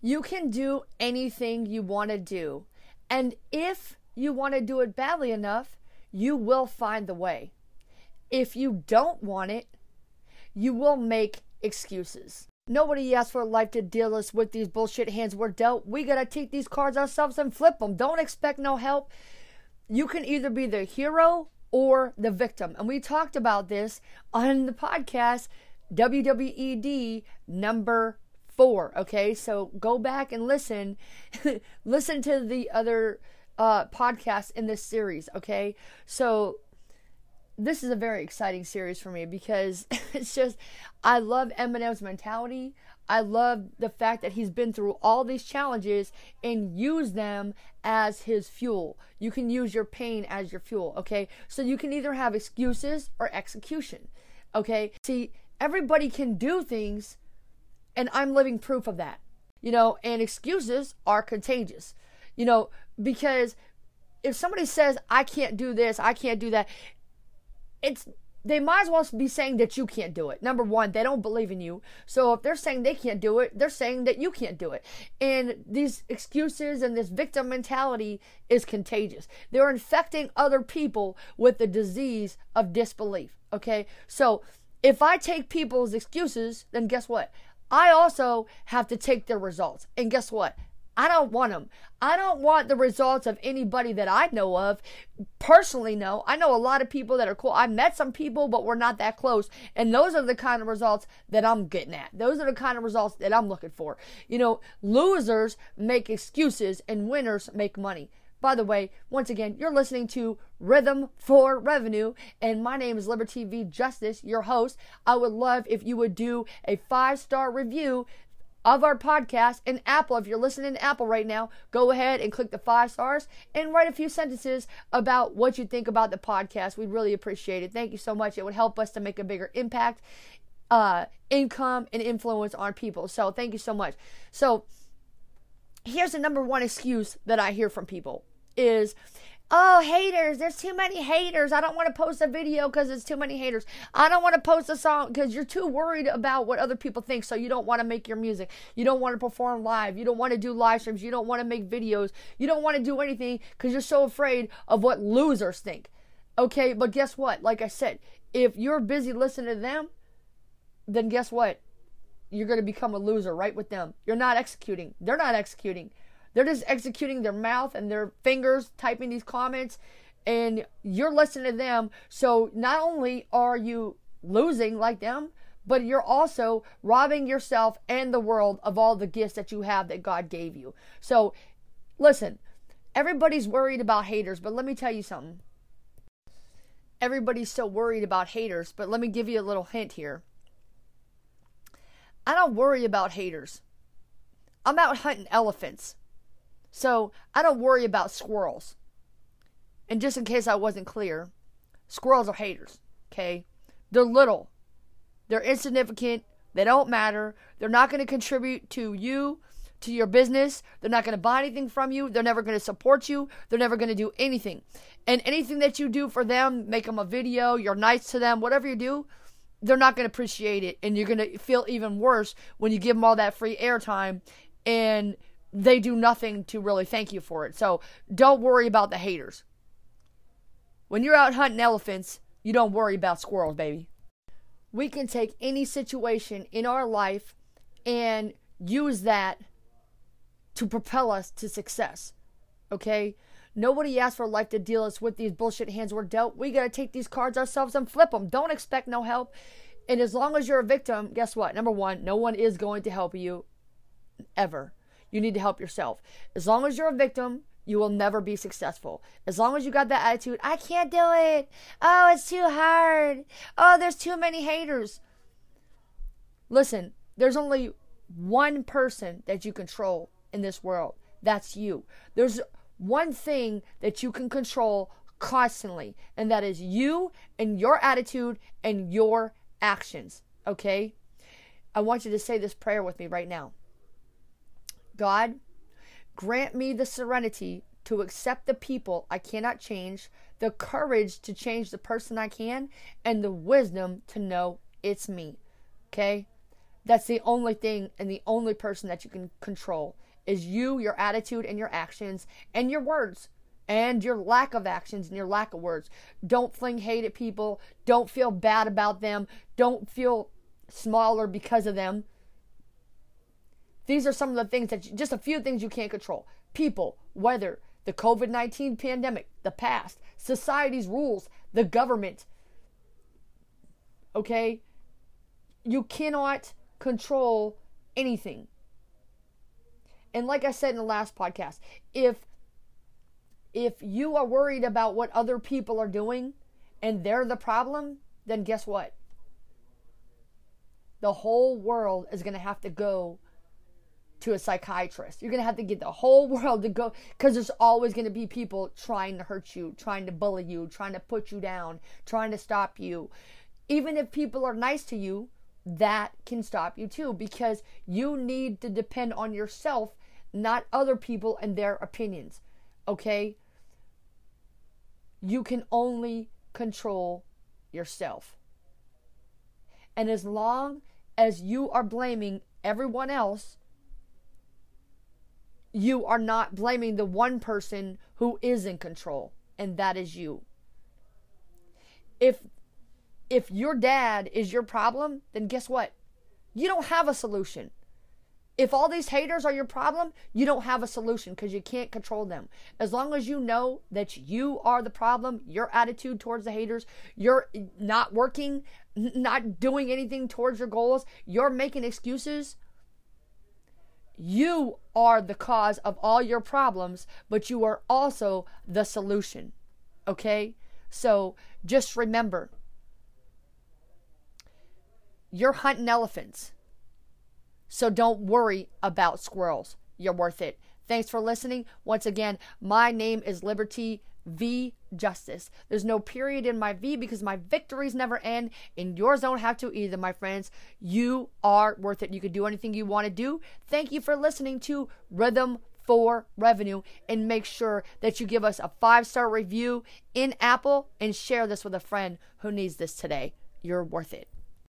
You can do anything you want to do. And if you want to do it badly enough, you will find the way. If you don't want it, you will make excuses. Nobody asked for life to deal us with these bullshit hands we're dealt. We gotta take these cards ourselves and flip them. Don't expect no help. You can either be the hero or the victim. And we talked about this on the podcast, WWED number four. Okay, so go back and listen. listen to the other uh, podcasts in this series. Okay, so this is a very exciting series for me because it's just I love Eminem's mentality. I love the fact that he's been through all these challenges and use them as his fuel. You can use your pain as your fuel, okay? So you can either have excuses or execution. Okay? See, everybody can do things and I'm living proof of that. You know, and excuses are contagious. You know, because if somebody says I can't do this, I can't do that, it's they might as well be saying that you can't do it. Number one, they don't believe in you. So if they're saying they can't do it, they're saying that you can't do it. And these excuses and this victim mentality is contagious. They're infecting other people with the disease of disbelief. Okay. So if I take people's excuses, then guess what? I also have to take their results. And guess what? I don't want them. I don't want the results of anybody that I know of. Personally, no. I know a lot of people that are cool. I met some people, but we're not that close. And those are the kind of results that I'm getting at. Those are the kind of results that I'm looking for. You know, losers make excuses and winners make money. By the way, once again, you're listening to Rhythm for Revenue, and my name is Liberty V Justice, your host. I would love if you would do a five star review of our podcast in Apple. If you're listening to Apple right now, go ahead and click the five stars and write a few sentences about what you think about the podcast. We'd really appreciate it. Thank you so much. It would help us to make a bigger impact, uh, income, and influence on people. So thank you so much. So here's the number one excuse that I hear from people is Oh, haters. There's too many haters. I don't want to post a video because it's too many haters. I don't want to post a song because you're too worried about what other people think. So you don't want to make your music. You don't want to perform live. You don't want to do live streams. You don't want to make videos. You don't want to do anything because you're so afraid of what losers think. Okay, but guess what? Like I said, if you're busy listening to them, then guess what? You're going to become a loser right with them. You're not executing. They're not executing. They're just executing their mouth and their fingers typing these comments, and you're listening to them. So not only are you losing like them, but you're also robbing yourself and the world of all the gifts that you have that God gave you. So listen, everybody's worried about haters, but let me tell you something. Everybody's so worried about haters, but let me give you a little hint here. I don't worry about haters. I'm out hunting elephants. So I don't worry about squirrels. And just in case I wasn't clear, squirrels are haters, okay? They're little, they're insignificant, they don't matter, they're not going to contribute to you, to your business, they're not going to buy anything from you, they're never going to support you, they're never going to do anything. And anything that you do for them, make them a video, you're nice to them, whatever you do, they're not going to appreciate it. And you're going to feel even worse when you give them all that free airtime and they do nothing to really thank you for it. So don't worry about the haters. When you're out hunting elephants, you don't worry about squirrels, baby. We can take any situation in our life and use that to propel us to success. Okay? Nobody asked for life to deal us with these bullshit hands we're dealt. We got to take these cards ourselves and flip them. Don't expect no help. And as long as you're a victim, guess what? Number one, no one is going to help you ever. You need to help yourself. As long as you're a victim, you will never be successful. As long as you got that attitude, I can't do it. Oh, it's too hard. Oh, there's too many haters. Listen, there's only one person that you control in this world. That's you. There's one thing that you can control constantly, and that is you and your attitude and your actions. Okay? I want you to say this prayer with me right now. God, grant me the serenity to accept the people I cannot change, the courage to change the person I can, and the wisdom to know it's me. Okay? That's the only thing and the only person that you can control is you, your attitude, and your actions, and your words, and your lack of actions and your lack of words. Don't fling hate at people. Don't feel bad about them. Don't feel smaller because of them. These are some of the things that, you, just a few things you can't control. People, weather, the COVID 19 pandemic, the past, society's rules, the government. Okay? You cannot control anything. And like I said in the last podcast, if if you are worried about what other people are doing and they're the problem, then guess what? The whole world is going to have to go to a psychiatrist. You're going to have to get the whole world to go because there's always going to be people trying to hurt you, trying to bully you, trying to put you down, trying to stop you. Even if people are nice to you, that can stop you too because you need to depend on yourself, not other people and their opinions. Okay? You can only control yourself. And as long as you are blaming everyone else, you are not blaming the one person who is in control, and that is you. If if your dad is your problem, then guess what? You don't have a solution. If all these haters are your problem, you don't have a solution because you can't control them. As long as you know that you are the problem, your attitude towards the haters, you're not working, not doing anything towards your goals, you're making excuses, you are the cause of all your problems, but you are also the solution. Okay? So just remember you're hunting elephants. So don't worry about squirrels. You're worth it. Thanks for listening. Once again, my name is Liberty V Justice. There's no period in my V because my victories never end, and yours don't have to either, my friends. You are worth it. You can do anything you want to do. Thank you for listening to Rhythm for Revenue, and make sure that you give us a five star review in Apple and share this with a friend who needs this today. You're worth it.